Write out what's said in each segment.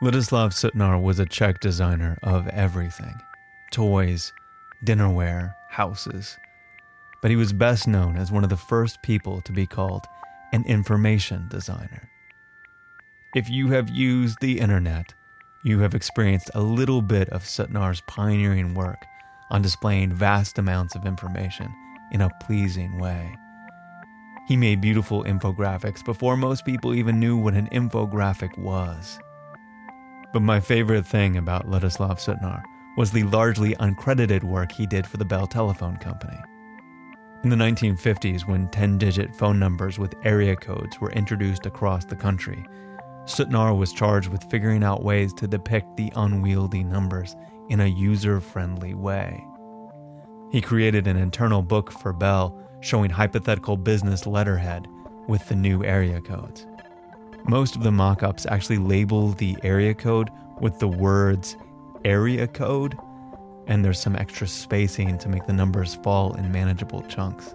Ladislav Sutnar was a Czech designer of everything toys, dinnerware, houses. But he was best known as one of the first people to be called an information designer. If you have used the internet, you have experienced a little bit of Sutnar's pioneering work on displaying vast amounts of information in a pleasing way. He made beautiful infographics before most people even knew what an infographic was. But my favorite thing about Ladislav Sutnar was the largely uncredited work he did for the Bell Telephone Company. In the 1950s, when 10 digit phone numbers with area codes were introduced across the country, Sutnar was charged with figuring out ways to depict the unwieldy numbers in a user friendly way. He created an internal book for Bell showing hypothetical business letterhead with the new area codes. Most of the mock ups actually label the area code with the words area code, and there's some extra spacing to make the numbers fall in manageable chunks.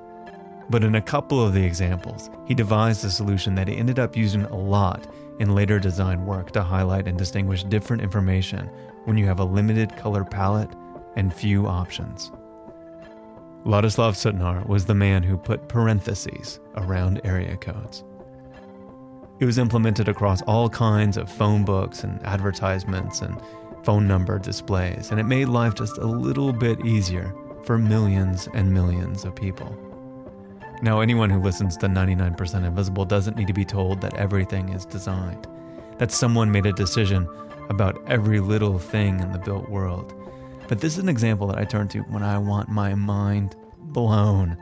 But in a couple of the examples, he devised a solution that he ended up using a lot in later design work to highlight and distinguish different information when you have a limited color palette and few options. Ladislav Sutnar was the man who put parentheses around area codes. It was implemented across all kinds of phone books and advertisements and phone number displays, and it made life just a little bit easier for millions and millions of people. Now, anyone who listens to 99% Invisible doesn't need to be told that everything is designed, that someone made a decision about every little thing in the built world. But this is an example that I turn to when I want my mind blown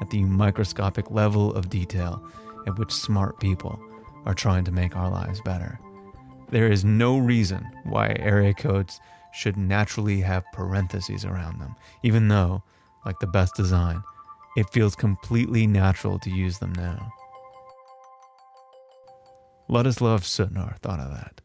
at the microscopic level of detail at which smart people are trying to make our lives better. There is no reason why area codes should naturally have parentheses around them, even though, like the best design, it feels completely natural to use them now. Ladislav Sutnar thought of that.